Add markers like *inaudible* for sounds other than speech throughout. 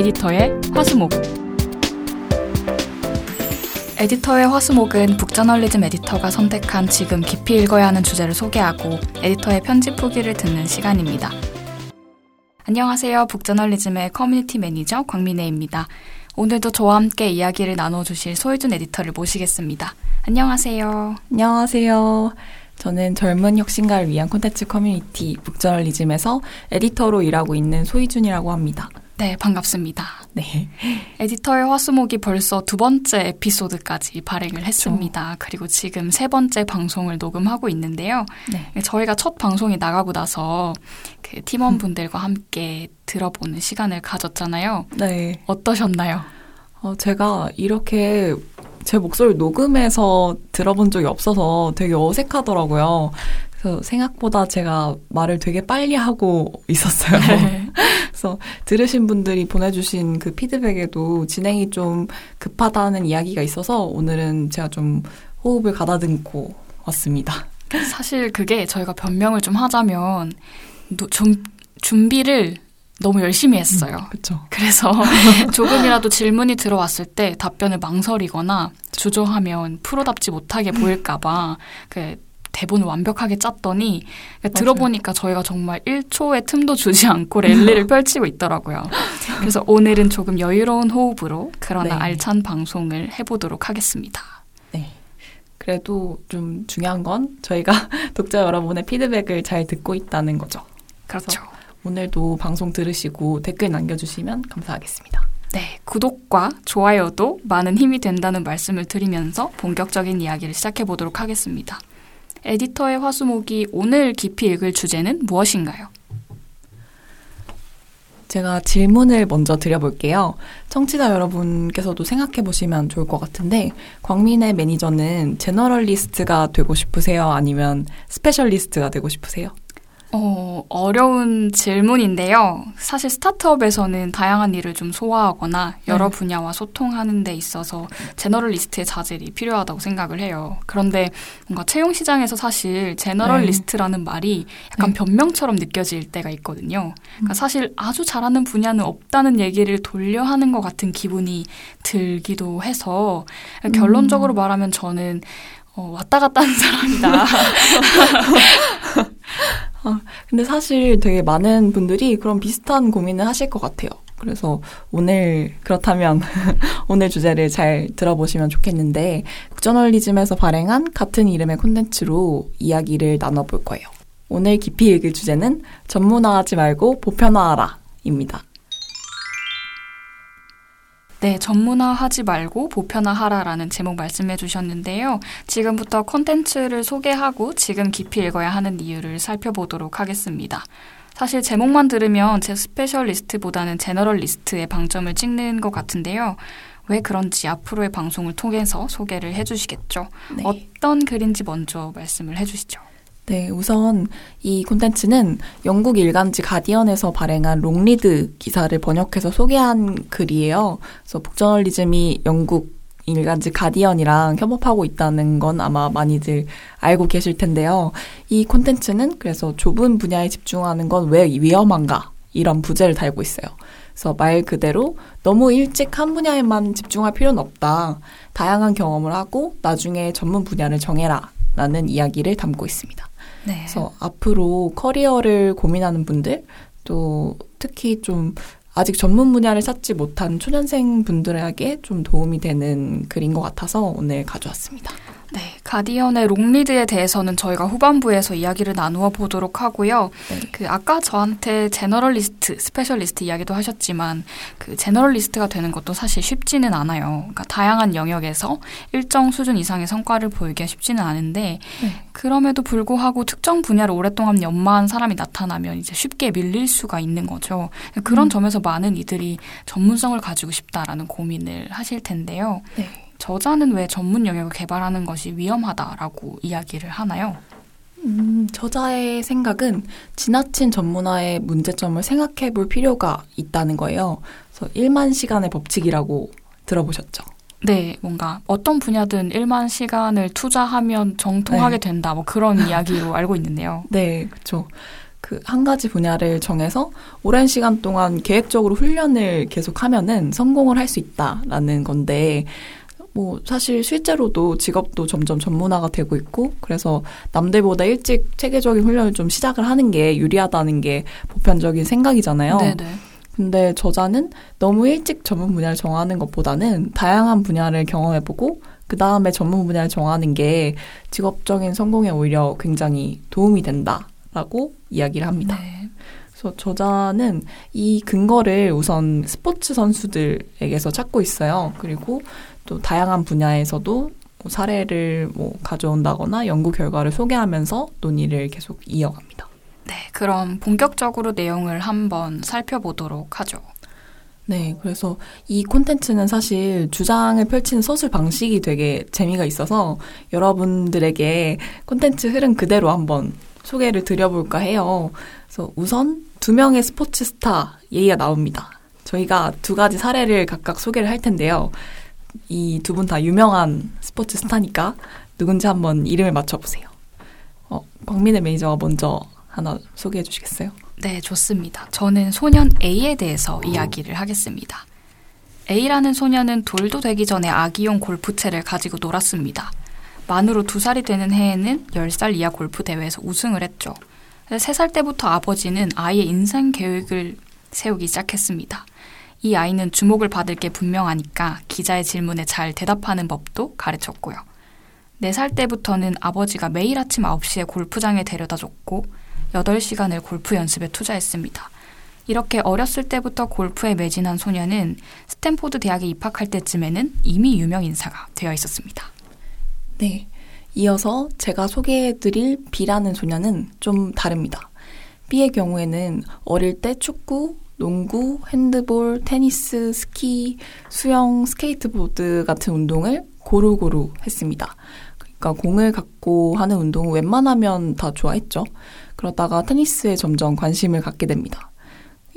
에디터의 화수목 에디터의 화수목은 북저널리즘 에디터가 선택한 지금 깊이 읽어야 하는 주제를 소개하고 에디터의 편집 후기를 듣는 시간입니다. 안녕하세요. 북저널리즘의 커뮤니티 매니저 곽민해입니다. 오늘도 저와 함께 이야기를 나눠주실 소희준 에디터를 모시겠습니다. 안녕하세요. 안녕하세요. 저는 젊은 혁신가를 위한 콘텐츠 커뮤니티 북저널리즘에서 에디터로 일하고 있는 소희준이라고 합니다. 네, 반갑습니다. 네. 에디터의 화수목이 벌써 두 번째 에피소드까지 발행을 했습니다. 그리고 지금 세 번째 방송을 녹음하고 있는데요. 네. 저희가 첫 방송이 나가고 나서 그 팀원분들과 함께 들어보는 시간을 가졌잖아요. 네. 어떠셨나요? 어, 제가 이렇게 제 목소리를 녹음해서 들어본 적이 없어서 되게 어색하더라고요. 그래서 생각보다 제가 말을 되게 빨리 하고 있었어요. 네. *laughs* 그래서 들으신 분들이 보내주신 그 피드백에도 진행이 좀 급하다는 이야기가 있어서 오늘은 제가 좀 호흡을 가다듬고 왔습니다. 사실 그게 저희가 변명을 좀 하자면 좀 준비를 너무 열심히 했어요. 음, 그렇죠. 그래서 *laughs* 조금이라도 질문이 들어왔을 때 답변을 망설이거나 주저하면 프로답지 못하게 보일까봐 그 대본을 완벽하게 짰더니 그러니까 들어보니까 저희가 정말 1초의 틈도 주지 않고 랠리를 *laughs* 펼치고 있더라고요. 그래서 오늘은 조금 여유로운 호흡으로 그러나 네. 알찬 방송을 해보도록 하겠습니다. 네. 그래도 좀 중요한 건 저희가 *laughs* 독자 여러분의 피드백을 잘 듣고 있다는 거죠. 그렇죠. 오늘도 방송 들으시고 댓글 남겨주시면 감사하겠습니다. 네, 구독과 좋아요도 많은 힘이 된다는 말씀을 드리면서 본격적인 이야기를 시작해 보도록 하겠습니다. 에디터의 화수목이 오늘 깊이 읽을 주제는 무엇인가요? 제가 질문을 먼저 드려볼게요. 청취자 여러분께서도 생각해 보시면 좋을 것 같은데, 곽민해 매니저는 generalist가 되고 싶으세요? 아니면 specialist가 되고 싶으세요? 어, 어려운 질문인데요. 사실 스타트업에서는 다양한 일을 좀 소화하거나 여러 네. 분야와 소통하는 데 있어서 제너럴리스트의 자질이 필요하다고 생각을 해요. 그런데 뭔가 채용 시장에서 사실 제너럴리스트라는 네. 말이 약간 네. 변명처럼 느껴질 때가 있거든요. 그러니까 음. 사실 아주 잘하는 분야는 없다는 얘기를 돌려 하는 것 같은 기분이 들기도 해서 결론적으로 음. 말하면 저는 어, 왔다 갔다 하는 사람이다. *laughs* 아, 근데 사실 되게 많은 분들이 그런 비슷한 고민을 하실 것 같아요. 그래서 오늘 그렇다면 *laughs* 오늘 주제를 잘 들어보시면 좋겠는데 국저널리즘에서 발행한 같은 이름의 콘텐츠로 이야기를 나눠볼 거예요. 오늘 깊이 읽을 주제는 전문화하지 말고 보편화하라입니다. 네, 전문화하지 말고 보편화하라라는 제목 말씀해 주셨는데요. 지금부터 콘텐츠를 소개하고 지금 깊이 읽어야 하는 이유를 살펴보도록 하겠습니다. 사실 제목만 들으면 제 specialist보다는 generalist에 방점을 찍는 것 같은데요. 왜 그런지 앞으로의 방송을 통해서 소개를 해주시겠죠. 네. 어떤 글인지 먼저 말씀을 해주시죠. 네, 우선 이 콘텐츠는 영국 일간지 가디언에서 발행한 long read 기사를 번역해서 소개한 글이에요. 그래서 북저널리즘이 영국 일간지 가디언이랑 협업하고 있다는 건 아마 많이들 알고 계실 텐데요. 이 콘텐츠는 그래서 좁은 분야에 집중하는 건 왜 위험한가? 이런 부제를 달고 있어요. 그래서 말 그대로 너무 일찍 한 분야에만 집중할 필요는 없다. 다양한 경험을 하고 나중에 전문 분야를 정해라. 라는 이야기를 담고 있습니다. 네. 그래서 앞으로 커리어를 고민하는 분들 또 특히 좀 아직 전문 분야를 찾지 못한 초년생 분들에게 좀 도움이 되는 글인 것 같아서 오늘 가져왔습니다. 네, 가디언의 long read에 대해서는 저희가 후반부에서 이야기를 나누어 보도록 하고요. 네. 그 아까 저한테 generalist, specialist 이야기도 하셨지만 그 generalist가 되는 것도 사실 쉽지는 않아요. 그러니까 다양한 영역에서 일정 수준 이상의 성과를 보이기가 쉽지는 않은데 네. 그럼에도 불구하고 특정 분야를 오랫동안 연마한 사람이 나타나면 이제 쉽게 밀릴 수가 있는 거죠. 그런 음. 점에서 많은 이들이 전문성을 가지고 싶다라는 고민을 하실 텐데요. 네. 저자는 왜 전문 영역을 개발하는 것이 위험하다라고 이야기를 하나요? 음, 저자의 생각은 지나친 전문화의 문제점을 생각해 볼 필요가 있다는 거예요. 그래서 1만 시간의 법칙이라고 들어보셨죠? 네, 뭔가 어떤 분야든 1만 시간을 투자하면 정통하게 네. 된다, 뭐 그런 *laughs* 이야기로 알고 있는데요. 네, 그렇죠. 그 한 가지 분야를 정해서 오랜 시간 동안 계획적으로 훈련을 계속하면은 성공을 할 수 있다라는 건데 뭐 사실 실제로도 직업도 점점 전문화가 되고 있고 그래서 남들보다 일찍 체계적인 훈련을 좀 시작을 하는 게 유리하다는 게 보편적인 생각이잖아요. 네네. 근데 저자는 너무 일찍 전문 분야를 정하는 것보다는 다양한 분야를 경험해보고 그 다음에 전문 분야를 정하는 게 직업적인 성공에 오히려 굉장히 도움이 된다라고 이야기를 합니다. 네. 그래서 저자는 이 근거를 우선 스포츠 선수들에게서 찾고 있어요. 그리고 또 다양한 분야에서도 뭐 사례를 뭐 가져온다거나 연구 결과를 소개하면서 논의를 계속 이어갑니다. 네, 그럼 본격적으로 내용을 한번 살펴보도록 하죠. 네, 그래서 이 콘텐츠는 사실 주장을 펼치는 서술 방식이 되게 재미가 있어서 여러분들에게 콘텐츠 흐름 그대로 한번 소개를 드려볼까 해요. 그래서 우선 두 명의 스포츠 스타 얘기가 나옵니다. 저희가 두 가지 사례를 각각 소개를 할 텐데요. 이 두 분 다 유명한 스포츠 스타니까 누군지 한번 이름을 맞춰보세요. 어, 광민의 매니저가 먼저 하나 소개해 주시겠어요? 네, 좋습니다. 저는 소년 A에 대해서 이야기를 하겠습니다. A라는 소년은 돌도 되기 전에 아기용 골프채를 가지고 놀았습니다. 만으로 두 살이 되는 해에는 10살 이하 골프 대회에서 우승을 했죠. 3살 때부터 아버지는 아이의 인생 계획을 세우기 시작했습니다. 이 아이는 주목을 받을 게 분명하니까 기자의 질문에 잘 대답하는 법도 가르쳤고요. 4살 때부터는 아버지가 매일 아침 9시에 골프장에 데려다 줬고 8시간을 골프 연습에 투자했습니다. 이렇게 어렸을 때부터 골프에 매진한 소년은 스탠포드 대학에 입학할 때쯤에는 이미 유명 인사가 되어 있었습니다. 네. 이어서 제가 소개해 드릴 B라는 소년은 좀 다릅니다. B의 경우에는 어릴 때 축구, 농구, 핸드볼, 테니스, 스키, 수영, 스케이트보드 같은 운동을 고루고루 했습니다. 그러니까 공을 갖고 하는 운동은 웬만하면 다 좋아했죠. 그러다가 테니스에 점점 관심을 갖게 됩니다.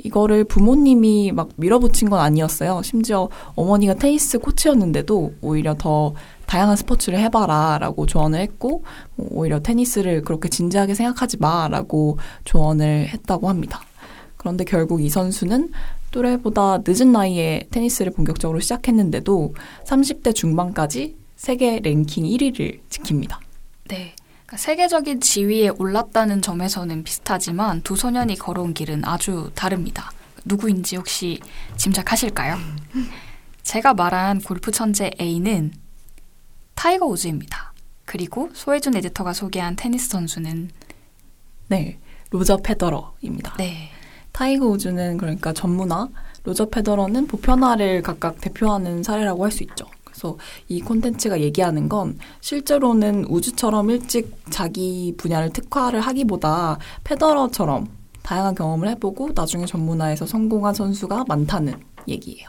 이거를 부모님이 막 밀어붙인 건 아니었어요. 심지어 어머니가 테니스 코치였는데도 오히려 더 다양한 스포츠를 해봐라 라고 조언을 했고, 뭐 오히려 테니스를 그렇게 진지하게 생각하지 마 라고 조언을 했다고 합니다. 그런데 결국 이 선수는 또래보다 늦은 나이에 테니스를 본격적으로 시작했는데도 30대 중반까지 세계 랭킹 1위를 지킵니다. 네. 그러니까 세계적인 지위에 올랐다는 점에서는 비슷하지만 두 소년이 걸어온 길은 아주 다릅니다. 누구인지 혹시 짐작하실까요? 제가 말한 골프 천재 A는 타이거 우즈입니다. 그리고 소혜준 에디터가 소개한 테니스 선수는 네, 로저 페더러입니다. 네. 타이거 우즈는 그러니까 전문화, 로저 페더러는 보편화를 각각 대표하는 사례라고 할 수 있죠. 그래서 이 콘텐츠가 얘기하는 건 실제로는 우즈처럼 일찍 자기 분야를 특화를 하기보다 페더러처럼 다양한 경험을 해보고 나중에 전문화에서 성공한 선수가 많다는 얘기예요.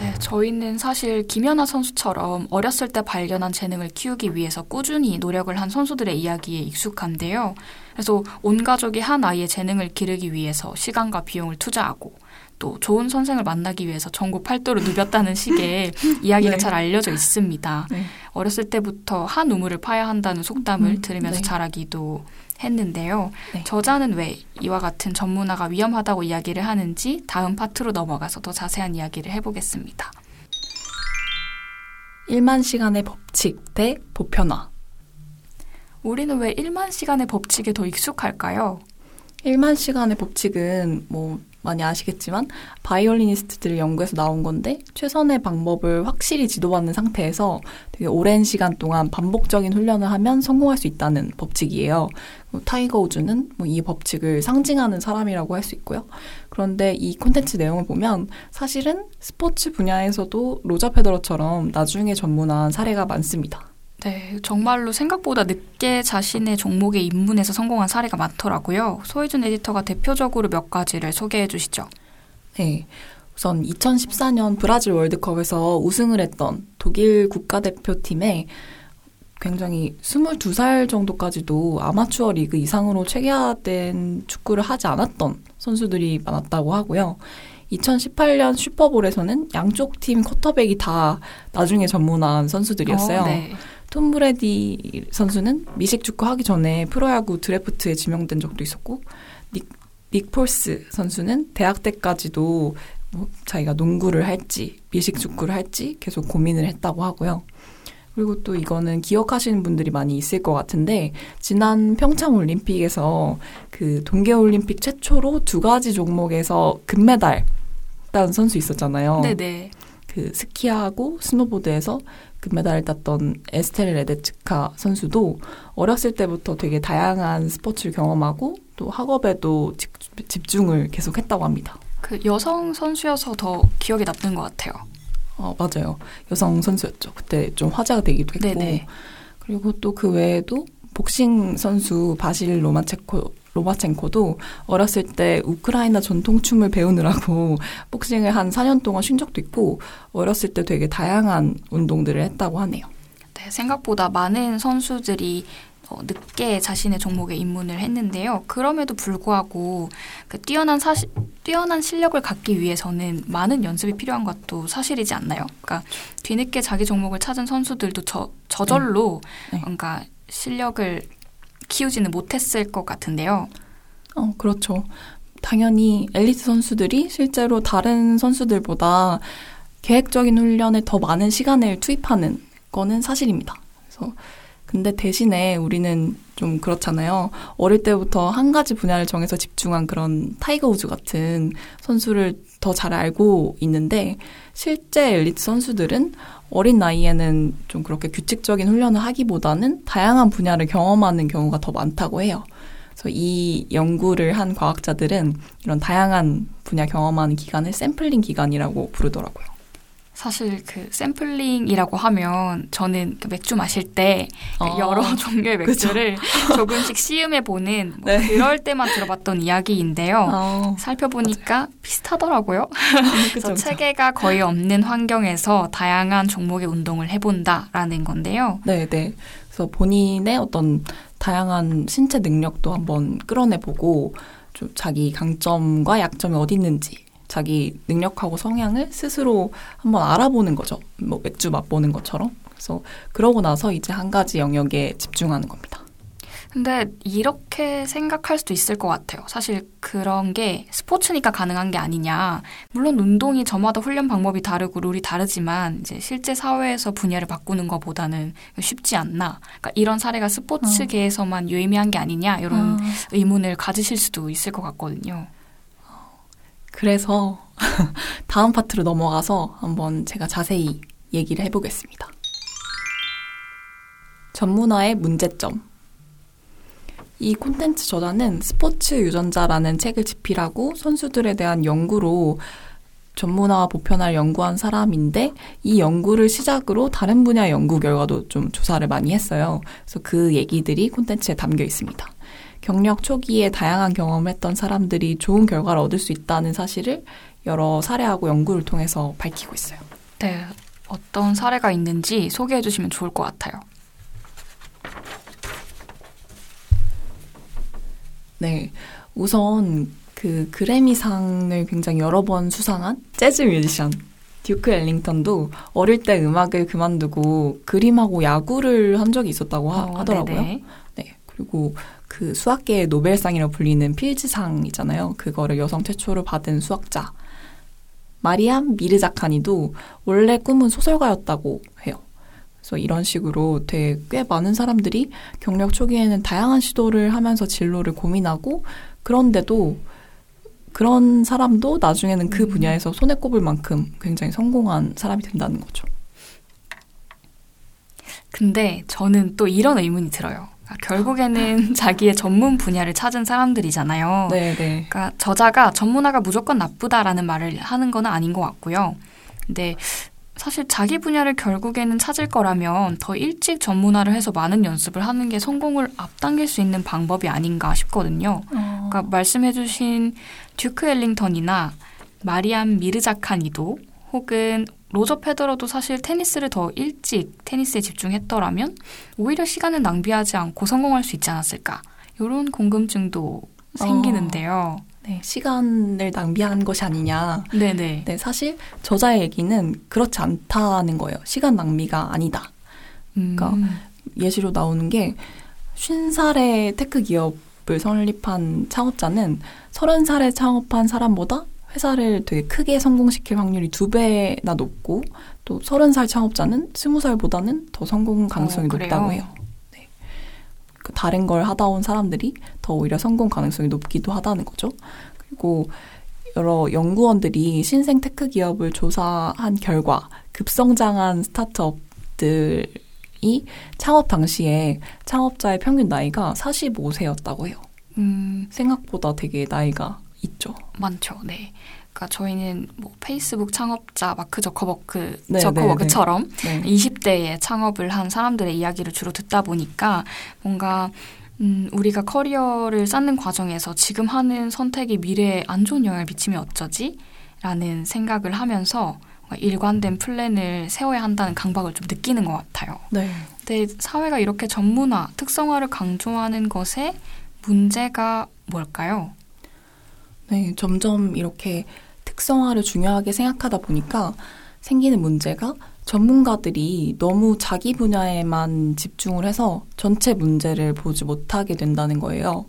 네, 저희는 사실 김연아 선수처럼 어렸을 때 발견한 재능을 키우기 위해서 꾸준히 노력을 한 선수들의 이야기에 익숙한데요. 그래서 온 가족이 한 아이의 재능을 기르기 위해서 시간과 비용을 투자하고 또 좋은 선생을 만나기 위해서 전국 팔도를 누볐다는 식의 *laughs* 이야기가 네. 잘 알려져 있습니다. 네. 어렸을 때부터 한 우물을 파야 한다는 속담을 음, 들으면서 네. 자라기도 했는데요. 네. 저자는 왜 이와 같은 전문화가 위험하다고 이야기를 하는지 다음 파트로 넘어가서 더 자세한 이야기를 해보겠습니다. 1만 시간의 법칙 대 보편화. 우리는 왜 1만 시간의 법칙에 더 익숙할까요? 1만 시간의 법칙은 뭐 많이 아시겠지만 바이올리니스트들을 연구해서 나온 건데 최선의 방법을 확실히 지도받는 상태에서 되게 오랜 시간 동안 반복적인 훈련을 하면 성공할 수 있다는 법칙이에요. 타이거 우즈는 뭐 이 법칙을 상징하는 사람이라고 할 수 있고요. 그런데 이 콘텐츠 내용을 보면 사실은 스포츠 분야에서도 로저 페더러처럼 나중에 전문화한 사례가 많습니다. 네, 정말로 생각보다 늦게 자신의 종목에 입문해서 성공한 사례가 많더라고요. 소희준 에디터가 대표적으로 몇 가지를 소개해 주시죠. 네. 우선 2014년 브라질 월드컵에서 우승을 했던 독일 국가대표팀에 굉장히 22살 정도까지도 아마추어 리그 이상으로 체계화된 축구를 하지 않았던 선수들이 많았다고 하고요. 2018년 슈퍼볼에서는 양쪽 팀 쿼터백이 다 나중에 전문화한 선수들이었어요. 어, 네. 톰 브레디 선수는 미식 축구 하기 전에 프로야구 드래프트에 지명된 적도 있었고 닉, 닉 폴스 선수는 대학 때까지도 뭐 자기가 농구를 할지 미식 축구를 할지 계속 고민을 했다고 하고요. 그리고 또 이거는 기억하시는 분들이 많이 있을 것 같은데 지난 평창 올림픽에서 그 동계 올림픽 최초로 두 가지 종목에서 금메달 딴 선수 있었잖아요. 네네. 그 스키하고 스노보드에서 금메달을 땄던 에스터 레데츠카 선수도 어렸을 때부터 되게 다양한 스포츠를 경험하고 또 학업에도 집중을 계속했다고 합니다. 그 여성 선수여서 더 기억에 남는 것 같아요. 어, 맞아요. 여성 선수였죠. 그때 좀 화제가 되기도 했고. 네네. 그리고 또 그 외에도 복싱 선수 바실 로마체코 로마첸코도 어렸을 때 우크라이나 전통춤을 배우느라고 *laughs* 복싱을 한 4년 동안 쉰 적도 있고 어렸을 때 되게 다양한 운동들을 했다고 하네요. 네, 생각보다 많은 선수들이 어, 늦게 자신의 종목에 입문을 했는데요. 그럼에도 불구하고 그 뛰어난 사시, 뛰어난 실력을 갖기 위해서는 많은 연습이 필요한 것도 사실이지 않나요? 그러니까 뒤늦게 자기 종목을 찾은 선수들도 저, 저절로 네. 네. 뭔가 실력을 키우지는 못했을 것 같은데요. 어, 그렇죠. 당연히 엘리트 선수들이 실제로 다른 선수들보다 계획적인 훈련에 더 많은 시간을 투입하는 거는 사실입니다. 그래서 근데 대신에 우리는 좀 그렇잖아요. 어릴 때부터 한 가지 분야를 정해서 집중한 그런 타이거 우즈 같은 선수를 더 잘 알고 있는데 실제 엘리트 선수들은 어린 나이에는 좀 그렇게 규칙적인 훈련을 하기보다는 다양한 분야를 경험하는 경우가 더 많다고 해요. 그래서 이 연구를 한 과학자들은 이런 다양한 분야 경험하는 기간을 샘플링 기간이라고 부르더라고요. 사실 그 샘플링이라고 하면 저는 그 맥주 마실 때그 어. 여러 *laughs* 종류의 맥주를 그쵸? 조금씩 시음해 보는 뭐 네. 그럴 때만 들어봤던 이야기인데요. 어. 살펴보니까 맞아요. 비슷하더라고요. *laughs* 그래서 체계가 거의 없는 환경에서 다양한 종목의 운동을 해본다라는 건데요. 네, 네. 그래서 본인의 어떤 다양한 신체 능력도 한번 끌어내보고 좀 자기 강점과 약점이 어디 있는지 자기 능력하고 성향을 스스로 한번 알아보는 거죠. 뭐 맥주 맛보는 것처럼. 그래서 그러고 나서 이제 한 가지 영역에 집중하는 겁니다. 근데 이렇게 생각할 수도 있을 것 같아요. 사실 그런 게 스포츠니까 가능한 게 아니냐. 물론 운동이 저마다 훈련 방법이 다르고 룰이 다르지만 이제 실제 사회에서 분야를 바꾸는 것보다는 쉽지 않나. 그러니까 이런 사례가 스포츠계에서만 어. 유의미한 게 아니냐 이런 어. 의문을 가지실 수도 있을 것 같거든요. 그래서 *laughs* 다음 파트로 넘어가서 한번 제가 자세히 얘기를 해보겠습니다. 전문화의 문제점. 이 콘텐츠 저자는 스포츠 유전자라는 책을 집필하고 선수들에 대한 연구로 전문화와 보편화를 연구한 사람인데 이 연구를 시작으로 다른 분야 연구 결과도 좀 조사를 많이 했어요. 그래서 그 얘기들이 콘텐츠에 담겨 있습니다. 경력 초기에 다양한 경험을 했던 사람들이 좋은 결과를 얻을 수 있다는 사실을 여러 사례하고 연구를 통해서 밝히고 있어요. 네. 어떤 사례가 있는지 소개해 주시면 좋을 것 같아요. 네. 우선 그 그래미상을 굉장히 여러 번 수상한 재즈 뮤지션 듀크 엘링턴도 어릴 때 음악을 그만두고 그림하고 야구를 한 적이 있었다고 하, 어, 더라고요 네. 그리고 그 수학계의 노벨상이라고 불리는 필즈상이잖아요. 그거를 여성 최초로 받은 수학자. 마리암 미르자카니도 원래 꿈은 소설가였다고 해요. 그래서 이런 식으로 되게 꽤 많은 사람들이 경력 초기에는 다양한 시도를 하면서 진로를 고민하고 그런데도 그런 사람도 나중에는 그 음. 분야에서 손에 꼽을 만큼 굉장히 성공한 사람이 된다는 거죠. 근데 저는 또 이런 의문이 들어요. 그러니까 결국에는 자기의 전문 분야를 찾은 사람들이잖아요. 네, 네. 그러니까 저자가 전문화가 무조건 나쁘다라는 말을 하는 건 아닌 것 같고요. 근데 사실 자기 분야를 결국에는 찾을 거라면 더 일찍 전문화를 해서 많은 연습을 하는 게 성공을 앞당길 수 있는 방법이 아닌가 싶거든요. 어. 그러니까 말씀해주신 듀크 엘링턴이나 마리안 미르자카니도 혹은 로저 페더러도 사실 테니스를 더 일찍 테니스에 집중했더라면 오히려 시간을 낭비하지 않고 성공할 수 있지 않았을까. 이런 궁금증도 생기는데요. 어, 네, 시간을 낭비한 것이 아니냐. 네네. 네, 사실 저자의 얘기는 그렇지 않다는 거예요. 시간 낭비가 아니다. 그러니까 음. 예시로 나오는 게 50살에 테크 기업 기업을 설립한 창업자는 30살에 창업한 사람보다 회사를 되게 크게 성공시킬 확률이 두 배나 높고 또 30살 창업자는 20살보다는 더 성공 가능성이 어, 높다고 해요. 네. 그 다른 걸 하다 온 사람들이 더 오히려 성공 가능성이 높기도 하다는 거죠. 그리고 여러 연구원들이 신생 테크 기업을 조사한 결과 급성장한 스타트업들이 창업 당시에 창업자의 평균 나이가 45세였다고 해요. 음, 생각보다 되게 나이가 있죠. 많죠. 네. 그러니까 저희는 뭐 페이스북 창업자 마크 저커버그 네, 저커버그처럼 네. 20대에 창업을 한 사람들의 이야기를 주로 듣다 보니까 뭔가 음, 우리가 커리어를 쌓는 과정에서 지금 하는 선택이 미래에 안 좋은 영향을 미치면 어쩌지? 라는 생각을 하면서 일관된 플랜을 세워야 한다는 강박을 좀 느끼는 것 같아요. 네. 근데 사회가 이렇게 전문화, 특성화를 강조하는 것에 문제가 뭘까요? 네, 점점 이렇게 특성화를 중요하게 생각하다 보니까 생기는 문제가 전문가들이 너무 자기 분야에만 집중을 해서 전체 문제를 보지 못하게 된다는 거예요.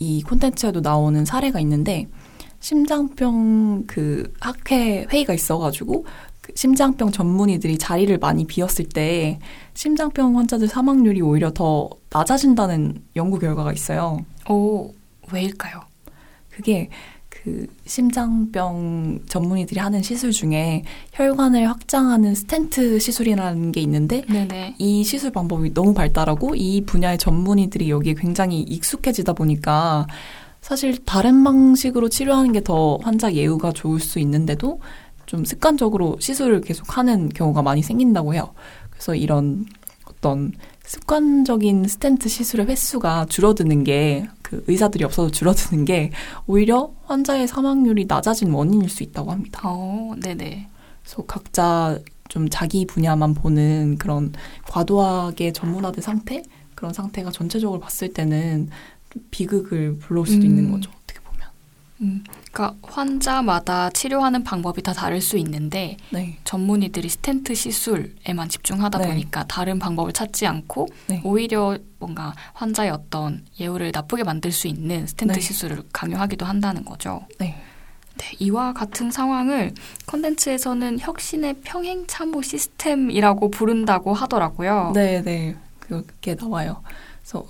이 콘텐츠에도 나오는 사례가 있는데 심장병 그 학회 회의가 있어가지고 그 심장병 전문의들이 자리를 많이 비웠을 때 심장병 환자들 사망률이 오히려 더 낮아진다는 연구 결과가 있어요. 오, 왜일까요? 그게 그 심장병 전문의들이 하는 시술 중에 혈관을 확장하는 스텐트 시술이라는 게 있는데 네네. 이 시술 방법이 너무 발달하고 이 분야의 전문의들이 여기에 굉장히 익숙해지다 보니까 사실 다른 방식으로 치료하는 게 더 환자 예후가 좋을 수 있는데도 좀 습관적으로 시술을 계속 하는 경우가 많이 생긴다고 해요. 그래서 이런 어떤 습관적인 스텐트 시술의 횟수가 줄어드는 게 그 의사들이 없어서 줄어드는 게 오히려 환자의 사망률이 낮아진 원인일 수 있다고 합니다. 어, 네네. 그래서 각자 좀 자기 분야만 보는 그런 과도하게 전문화된 상태 그런 상태가 전체적으로 봤을 때는 비극을 불러올 수도 음. 있는 거죠. 음, 그러니까 환자마다 치료하는 방법이 다 다를 수 있는데 네. 전문의들이 스텐트 시술에만 집중하다 네. 보니까 다른 방법을 찾지 않고 네. 오히려 뭔가 환자의 어떤 예후를 나쁘게 만들 수 있는 스텐트 네. 시술을 강요하기도 한다는 거죠. 네. 네, 이와 같은 상황을 컨텐츠에서는 혁신의 평행 참호 시스템이라고 부른다고 하더라고요. 네, 네. 그게 나와요. 그래서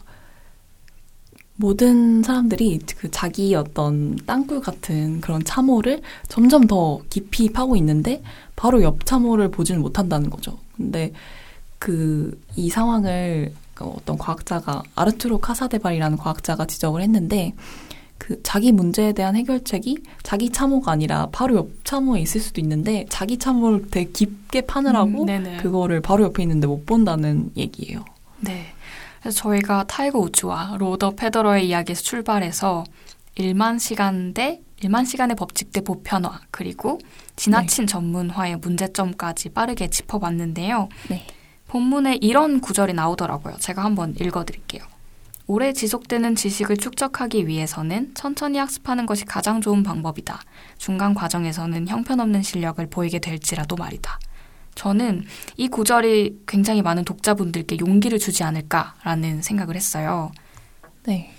모든 사람들이 그 자기 어떤 땅굴 같은 그런 참호를 점점 더 깊이 파고 있는데 바로 옆 참호를 보지는 못한다는 거죠. 근데 그 이 상황을 그 어떤 과학자가 아르투로 카사데발이라는 과학자가 지적을 했는데 그 자기 문제에 대한 해결책이 자기 참호가 아니라 바로 옆 참호에 있을 수도 있는데 자기 참호를 되게 깊게 파느라고 음. 그거를 바로 옆에 있는데 못 본다는 얘기예요. 네. 그래서 저희가 타이거 우즈와 로저 페더러의 이야기에서 출발해서 1만 시간 대 1만 시간의 법칙 대 보편화 그리고 지나친 전문화의 문제점까지 빠르게 짚어봤는데요. 네. 본문에 이런 구절이 나오더라고요. 제가 한번 읽어드릴게요. 오래 지속되는 지식을 축적하기 위해서는 천천히 학습하는 것이 가장 좋은 방법이다. 중간 과정에서는 형편없는 실력을 보이게 될지라도 말이다. 저는 이 구절이 굉장히 많은 독자분들께 용기를 주지 않을까라는 생각을 했어요. 네.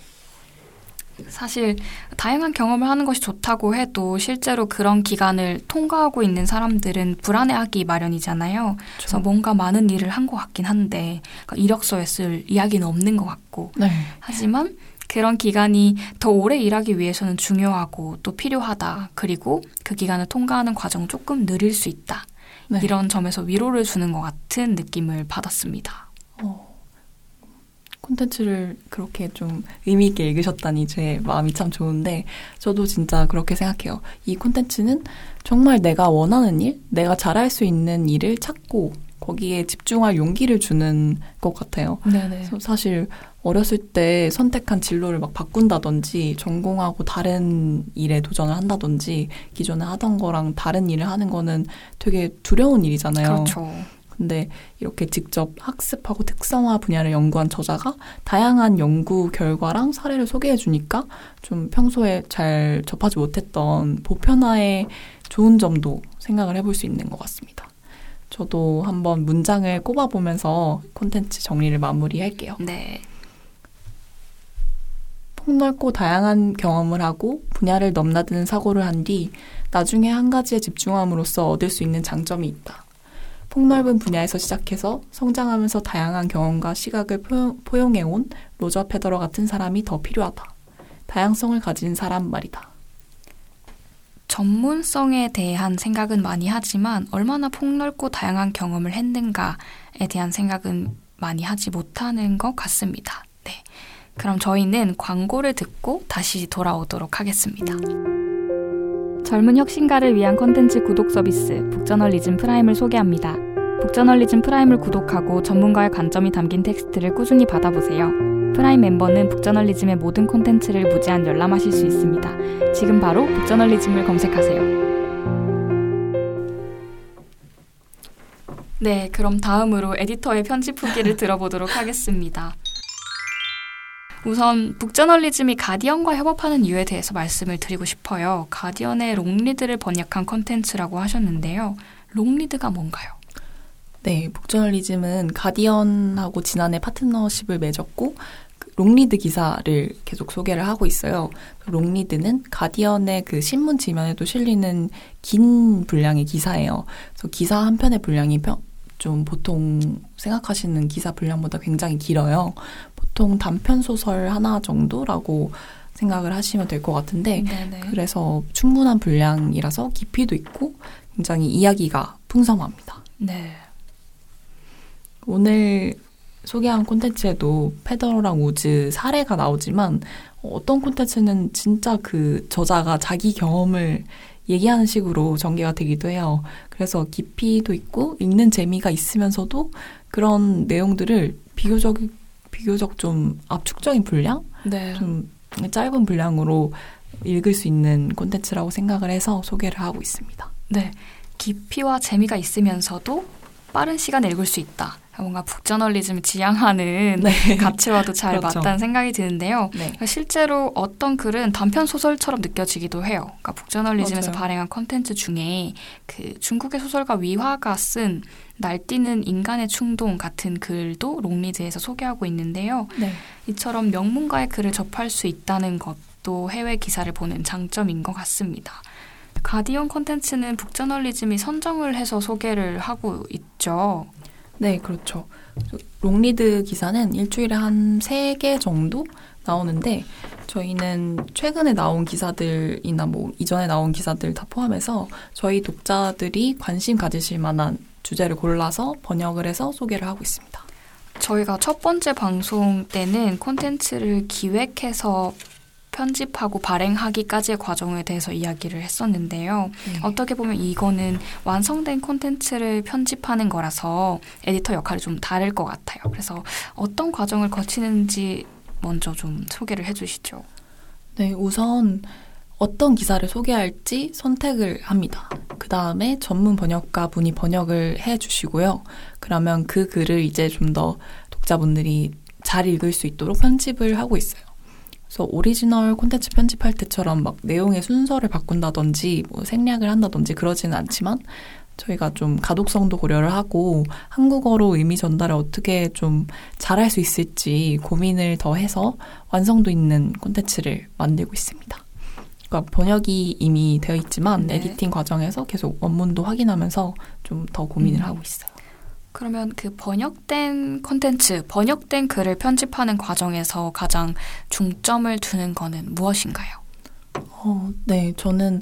사실 다양한 경험을 하는 것이 좋다고 해도 실제로 그런 기간을 통과하고 있는 사람들은 불안해하기 마련이잖아요. 그래서 뭔가 많은 일을 한 것 같긴 한데 그러니까 이력서에 쓸 이야기는 없는 것 같고 네. 하지만 그런 기간이 더 오래 일하기 위해서는 중요하고 또 필요하다. 그리고 그 기간을 통과하는 과정 조금 느릴 수 있다. 네. 이런 점에서 위로를 주는 것 같은 느낌을 받았습니다. 어, 콘텐츠를 그렇게 좀 의미 있게 읽으셨다니 제 마음이 참 좋은데 저도 진짜 그렇게 생각해요. 이 콘텐츠는 정말 내가 원하는 일, 내가 잘할 수 있는 일을 찾고 거기에 집중할 용기를 주는 것 같아요. 네네. 사실 어렸을 때 선택한 진로를 막 바꾼다든지 전공하고 다른 일에 도전을 한다든지 기존에 하던 거랑 다른 일을 하는 거는 되게 두려운 일이잖아요. 그렇죠. 근데 이렇게 직접 학습하고 특성화 분야를 연구한 저자가 다양한 연구 결과랑 사례를 소개해 주니까 좀 평소에 잘 접하지 못했던 보편화의 좋은 점도 생각을 해볼 수 있는 것 같습니다. 저도 한번 문장을 꼽아보면서 콘텐츠 정리를 마무리할게요. 네. 폭넓고 다양한 경험을 하고 분야를 넘나드는 사고를 한 뒤 나중에 한 가지에 집중함으로써 얻을 수 있는 장점이 있다. 폭넓은 분야에서 시작해서 성장하면서 다양한 경험과 시각을 포용, 해온 로저 페더러 같은 사람이 더 필요하다. 다양성을 가진 사람 말이다. 전문성에 대한 생각은 많이 하지만 얼마나 폭넓고 다양한 경험을 했는가에 대한 생각은 많이 하지 못하는 것 같습니다. 네. 그럼 저희는 광고를 듣고 다시 돌아오도록 하겠습니다. 젊은 혁신가를 위한 컨텐츠 구독 서비스 북저널리즘 프라임을 소개합니다. 북저널리즘 프라임을 구독하고 전문가의 관점이 담긴 텍스트를 꾸준히 받아보세요. 프라임 멤버는 북저널리즘의 모든 콘텐츠를 무제한 열람하실 수 있습니다. 지금 바로 북저널리즘을 검색하세요. 네, 그럼 다음으로 에디터의 편집 후기를 들어보도록 하겠습니다. 우선 북저널리즘이 가디언과 협업하는 이유에 대해서 말씀을 드리고 싶어요. 가디언의 long read를 번역한 컨텐츠라고 하셨는데요. 롱리드가 뭔가요? 네, 북저널리즘은 가디언하고 지난해 파트너십을 맺었고 그 롱리드 기사를 계속 소개를 하고 있어요. 그 롱리드는 가디언의 그 신문 지면에도 실리는 긴 분량의 기사예요. 그래서 기사 한 편의 분량이 좀 보통 생각하시는 기사 분량보다 굉장히 길어요. 보통 단편 소설 하나 정도라고 생각을 하시면 될 것 같은데 네네. 그래서 충분한 분량이라서 깊이도 있고 굉장히 이야기가 풍성합니다. 네. 오늘 소개한 콘텐츠에도 페더러랑 우즈 사례가 나오지만 어떤 콘텐츠는 진짜 그 저자가 자기 경험을 얘기하는 식으로 전개가 되기도 해요. 그래서 깊이도 있고 읽는 재미가 있으면서도 그런 내용들을 비교적 비교적 좀 압축적인 분량, 네. 좀 짧은 분량으로 읽을 수 있는 콘텐츠라고 생각을 해서 소개를 하고 있습니다. 네, 깊이와 재미가 있으면서도 빠른 시간에 읽을 수 있다. 뭔가 북저널리즘을 지향하는 네. *laughs* 가치와도 잘 그렇죠. 맞다는 생각이 드는데요. 네. 그러니까 실제로 어떤 글은 단편 소설처럼 느껴지기도 해요. 그러니까 북저널리즘에서 맞아요. 발행한 컨텐츠 중에 그 중국의 소설가 위화가 쓴 날뛰는 인간의 충동 같은 글도 롱리드에서 소개하고 있는데요. 네. 이처럼 명문가의 글을 접할 수 있다는 것도 해외 기사를 보는 장점인 것 같습니다. 가디언 콘텐츠는 북저널리즘이 선정을 해서 소개를 하고 있죠. 네, 그렇죠. 롱리드 기사는 일주일에 한 세 개 정도 나오는데 저희는 최근에 나온 기사들이나 뭐 이전에 나온 기사들 다 포함해서 저희 독자들이 관심 가지실 만한 주제를 골라서 번역을 해서 소개를 하고 있습니다. 저희가 첫 번째 방송 때는 콘텐츠를 기획해서 편집하고 발행하기까지의 과정에 대해서 이야기를 했었는데요. 네. 어떻게 보면 이거는 완성된 콘텐츠를 편집하는 거라서 에디터 역할이 좀 다를 것 같아요. 그래서 어떤 과정을 거치는지 먼저 좀 소개를 해주시죠. 네, 우선 어떤 기사를 소개할지 선택을 합니다. 그 다음에 전문 번역가 분이 번역을 해 주시고요. 그러면 그 글을 이제 좀 더 독자분들이 잘 읽을 수 있도록 편집을 하고 있어요. 그래서 오리지널 콘텐츠 편집할 때처럼 막 내용의 순서를 바꾼다든지 뭐 생략을 한다든지 그러지는 않지만 저희가 좀 가독성도 고려를 하고 한국어로 의미 전달을 어떻게 좀 잘할 수 있을지 고민을 더 해서 완성도 있는 콘텐츠를 만들고 있습니다. 그러니까 번역이 이미 되어 있지만 네. editing 과정에서 계속 원문도 확인하면서 좀 더 고민을 음. 하고 있어요. 그러면 그 번역된 콘텐츠, 번역된 글을 편집하는 과정에서 가장 중점을 두는 거는 무엇인가요? 어, 네, 저는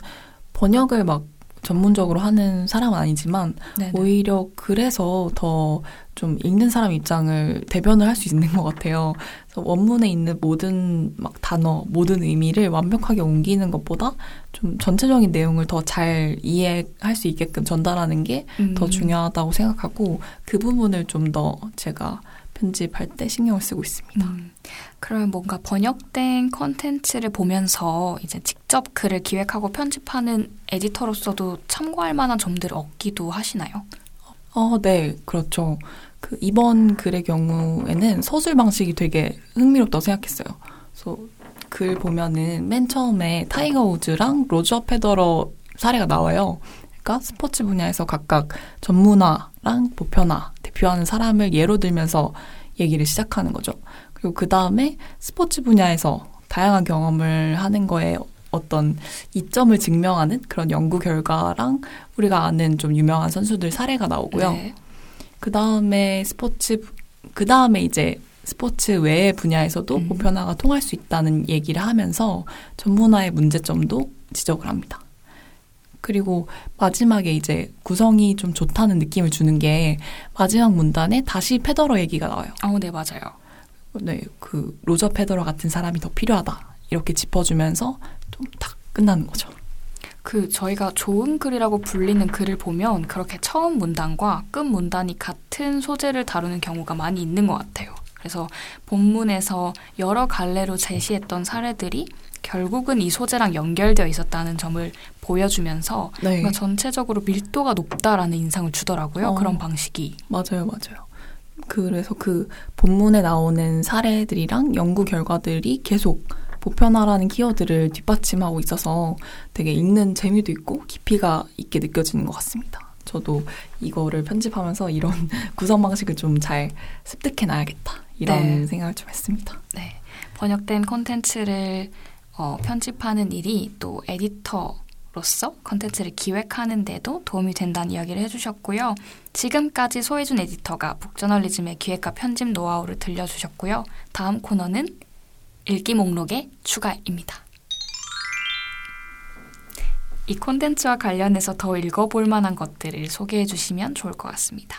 번역을 막 전문적으로 하는 사람은 아니지만 네네. 오히려 그래서 더 좀 읽는 사람 입장을 대변을 할 수 있는 것 같아요. 그래서 원문에 있는 모든 막 단어, 모든 의미를 완벽하게 옮기는 것보다 좀 전체적인 내용을 더 잘 이해할 수 있게끔 전달하는 게더 음. 중요하다고 생각하고 그 부분을 좀 더 제가 편집할 때 신경을 쓰고 있습니다. 음. 그러면 뭔가 번역된 컨텐츠를 보면서 이제 직접 글을 기획하고 편집하는 에디터로서도 참고할 만한 점들을 얻기도 하시나요? 어, 네, 그렇죠. 그 이번 글의 경우에는 서술 방식이 되게 흥미롭다고 생각했어요. 그래서 글 보면은 맨 처음에 타이거 우즈랑 로저 페더러 사례가 나와요. 그러니까 스포츠 분야에서 각각 전문화랑 보편화 대표하는 사람을 예로 들면서 얘기를 시작하는 거죠. 그리고 그 다음에 스포츠 분야에서 다양한 경험을 하는 거에 어떤 이점을 증명하는 그런 연구 결과랑 우리가 아는 좀 유명한 선수들 사례가 나오고요. 네. 그 다음에 스포츠, 그 다음에 이제 스포츠 외의 분야에서도 음. 보편화가 통할 수 있다는 얘기를 하면서 전문화의 문제점도 지적을 합니다. 그리고 마지막에 이제 구성이 좀 좋다는 느낌을 주는 게 마지막 문단에 다시 페더러 얘기가 나와요. 어, 네, 맞아요. 네, 그 로저 페더러 같은 사람이 더 필요하다. 이렇게 짚어주면서 좀 딱 끝나는 거죠. 그 저희가 좋은 글이라고 불리는 글을 보면 그렇게 처음 문단과 끝 문단이 같은 소재를 다루는 경우가 많이 있는 것 같아요. 그래서 본문에서 여러 갈래로 제시했던 사례들이 결국은 이 소재랑 연결되어 있었다는 점을 보여주면서 네. 전체적으로 밀도가 높다라는 인상을 주더라고요. 어, 그런 방식이. 맞아요, 맞아요. 그래서 그 본문에 나오는 사례들이랑 연구 결과들이 계속 보편화라는 키워드를 뒷받침하고 있어서 되게 읽는 재미도 있고 깊이가 있게 느껴지는 것 같습니다. 저도 이거를 편집하면서 이런 *laughs* 구성 방식을 좀 잘 습득해 놔야겠다. 이런 네. 생각을 좀 했습니다. 네. 번역된 콘텐츠를 어, 편집하는 일이 또 에디터로서 콘텐츠를 기획하는 데도 도움이 된다는 이야기를 해주셨고요. 지금까지 소혜준 에디터가 북저널리즘의 기획과 편집 노하우를 들려주셨고요. 다음 코너는 읽기 목록의 추가입니다. 이 콘텐츠와 관련해서 더 읽어볼 만한 것들을 소개해 주시면 좋을 것 같습니다.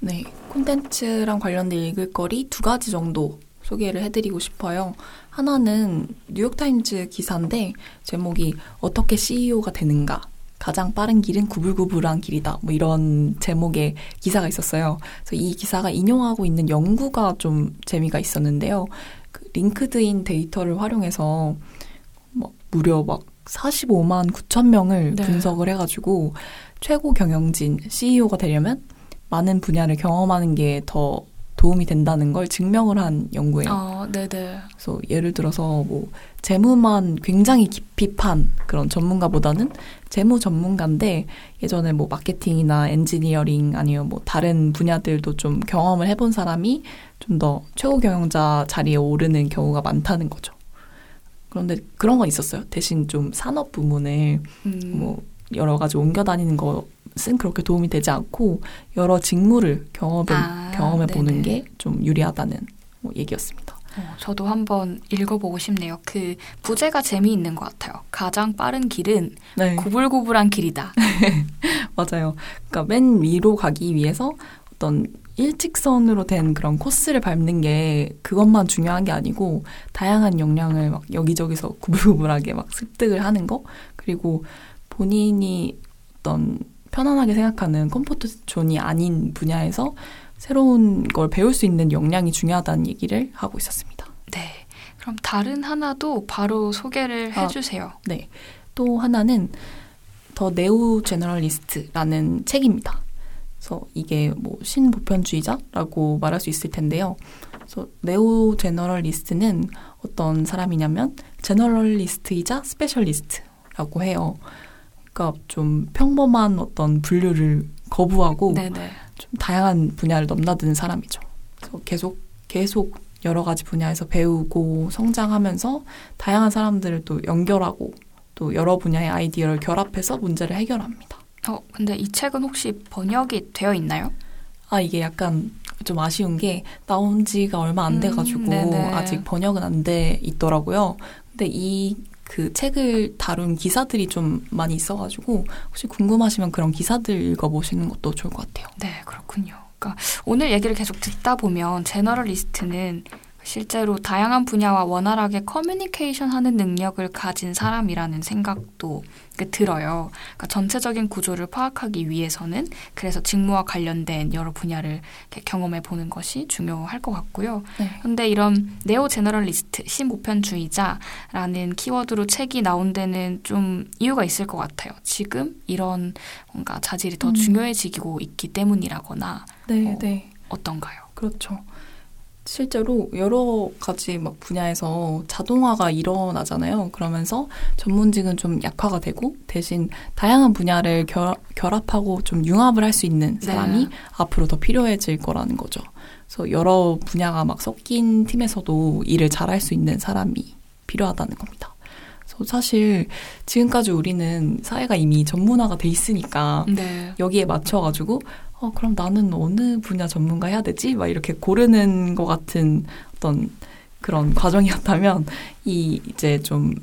네, 콘텐츠랑 관련된 읽을 거리 두 가지 정도 소개를 해드리고 싶어요. 하나는 뉴욕타임즈 기사인데 제목이 어떻게 CEO가 되는가 가장 빠른 길은 구불구불한 길이다. 뭐 이런 제목의 기사가 있었어요. 그래서 이 기사가 인용하고 있는 연구가 좀 재미가 있었는데요. 그 링크드인 데이터를 활용해서 뭐 무려 막 45만 9천 명을 네. 분석을 해가지고 최고 경영진 CEO가 되려면 많은 분야를 경험하는 게 더 도움이 된다는 걸 증명을 한 연구예요. 아, 네네. 그래서 예를 들어서 뭐 재무만 굉장히 깊이 판 그런 전문가보다는 재무 전문가인데 예전에 뭐 마케팅이나 엔지니어링 아니면 뭐 다른 분야들도 좀 경험을 해본 사람이 좀 더 최고 경영자 자리에 오르는 경우가 많다는 거죠. 그런데 그런 건 있었어요. 대신 좀 산업 부문을 음. 뭐 여러 가지 옮겨 다니는 것은 그렇게 도움이 되지 않고 여러 직무를 경험해 아, 경험해 보는 게 좀 유리하다는 뭐 얘기였습니다. 어, 저도 한번 읽어보고 싶네요. 그 부제가 재미있는 것 같아요. 가장 빠른 길은 네. 구불구불한 길이다. *laughs* 맞아요. 그러니까 맨 위로 가기 위해서 어떤 일직선으로 된 그런 코스를 밟는 게 그것만 중요한 게 아니고 다양한 역량을 막 여기저기서 *laughs* 구불구불하게 막 습득을 하는 거 그리고 본인이 어떤 편안하게 생각하는 comfort zone이 아닌 분야에서 새로운 걸 배울 수 있는 역량이 중요하다는 얘기를 하고 있었습니다. 네. 그럼 다른 하나도 바로 소개를 아, 해주세요. 네. 또 하나는 The Neo-Generalist라는 책입니다. 그래서 이게 뭐 신보편주의자라고 말할 수 있을 텐데요. 그래서 Neo-Generalist는 어떤 사람이냐면 generalist이자 specialist라고 해요. 그러니까 좀 평범한 어떤 분류를 거부하고 네네. 좀 다양한 분야를 넘나드는 사람이죠. 그래서 계속 계속 여러 가지 분야에서 배우고 성장하면서 다양한 사람들을 또 연결하고 또 여러 분야의 아이디어를 결합해서 문제를 해결합니다. 어, 근데 이 책은 혹시 번역이 되어 있나요? 아, 이게 약간 좀 아쉬운 게 나온 지가 얼마 안 돼가지고 음, 아직 번역은 안 돼 있더라고요. 근데 이 그 책을 다룬 기사들이 좀 많이 있어가지고 혹시 궁금하시면 그런 기사들 읽어보시는 것도 좋을 것 같아요. 네, 그렇군요. 그러니까 오늘 얘기를 계속 듣다 보면 제너럴리스트는 실제로 다양한 분야와 원활하게 커뮤니케이션 하는 능력을 가진 사람이라는 생각도 들어요. 그러니까 전체적인 구조를 파악하기 위해서는 그래서 직무와 관련된 여러 분야를 경험해 보는 것이 중요할 것 같고요. 그런데 네. 이런 네오 제너럴리스트, 신보편주의자라는 키워드로 책이 나온 데는 좀 이유가 있을 것 같아요. 지금 이런 뭔가 자질이 더 음. 중요해지고 있기 때문이라거나 네, 어, 네. 어떤가요? 그렇죠. 실제로 여러 가지 막 분야에서 자동화가 일어나잖아요. 그러면서 전문직은 좀 약화가 되고 대신 다양한 분야를 결, 결합하고 좀 융합을 할 수 있는 사람이 네. 앞으로 더 필요해질 거라는 거죠. 그래서 여러 분야가 막 섞인 팀에서도 일을 잘할 수 있는 사람이 필요하다는 겁니다. 그래서 사실 지금까지 우리는 사회가 이미 전문화가 돼 있으니까 네. 여기에 맞춰가지고 어 그럼 나는 어느 분야 전문가 해야 되지? 막 이렇게 고르는 것 같은 어떤 그런 *laughs* 과정이었다면 이 이제 좀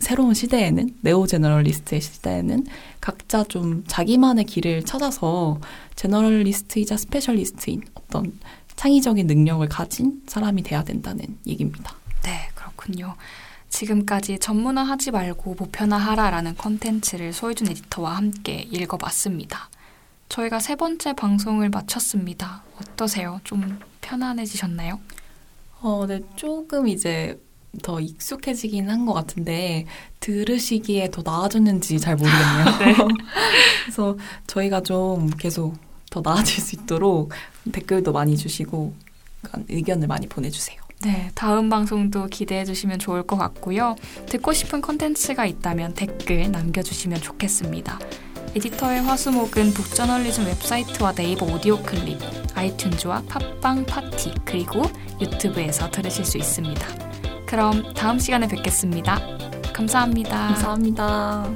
새로운 시대에는 네오 제너럴리스트의 시대에는 각자 좀 자기만의 길을 찾아서 generalist이자 specialist인 어떤 창의적인 능력을 가진 사람이 돼야 된다는 얘기입니다. 네, 그렇군요. 지금까지 전문화하지 말고 보편화하라라는 컨텐츠를 소희준 에디터와 함께 읽어봤습니다. 저희가 세 번째 방송을 마쳤습니다. 어떠세요? 좀 편안해지셨나요? 어, 네, 조금 이제 더 익숙해지긴 한 것 같은데 들으시기에 더 나아졌는지 잘 모르겠네요. *laughs* 네. *laughs* 그래서 저희가 좀 계속 더 나아질 수 있도록 댓글도 많이 주시고 의견을 많이 보내주세요. 네, 다음 방송도 기대해 주시면 좋을 것 같고요. 듣고 싶은 컨텐츠가 있다면 댓글 남겨주시면 좋겠습니다. 에디터의 화수목은 북저널리즘 웹사이트와 네이버 오디오 클립, 아이튠즈와 팟빵 팟티, 그리고 유튜브에서 들으실 수 있습니다. 그럼 다음 시간에 뵙겠습니다. 감사합니다. 감사합니다.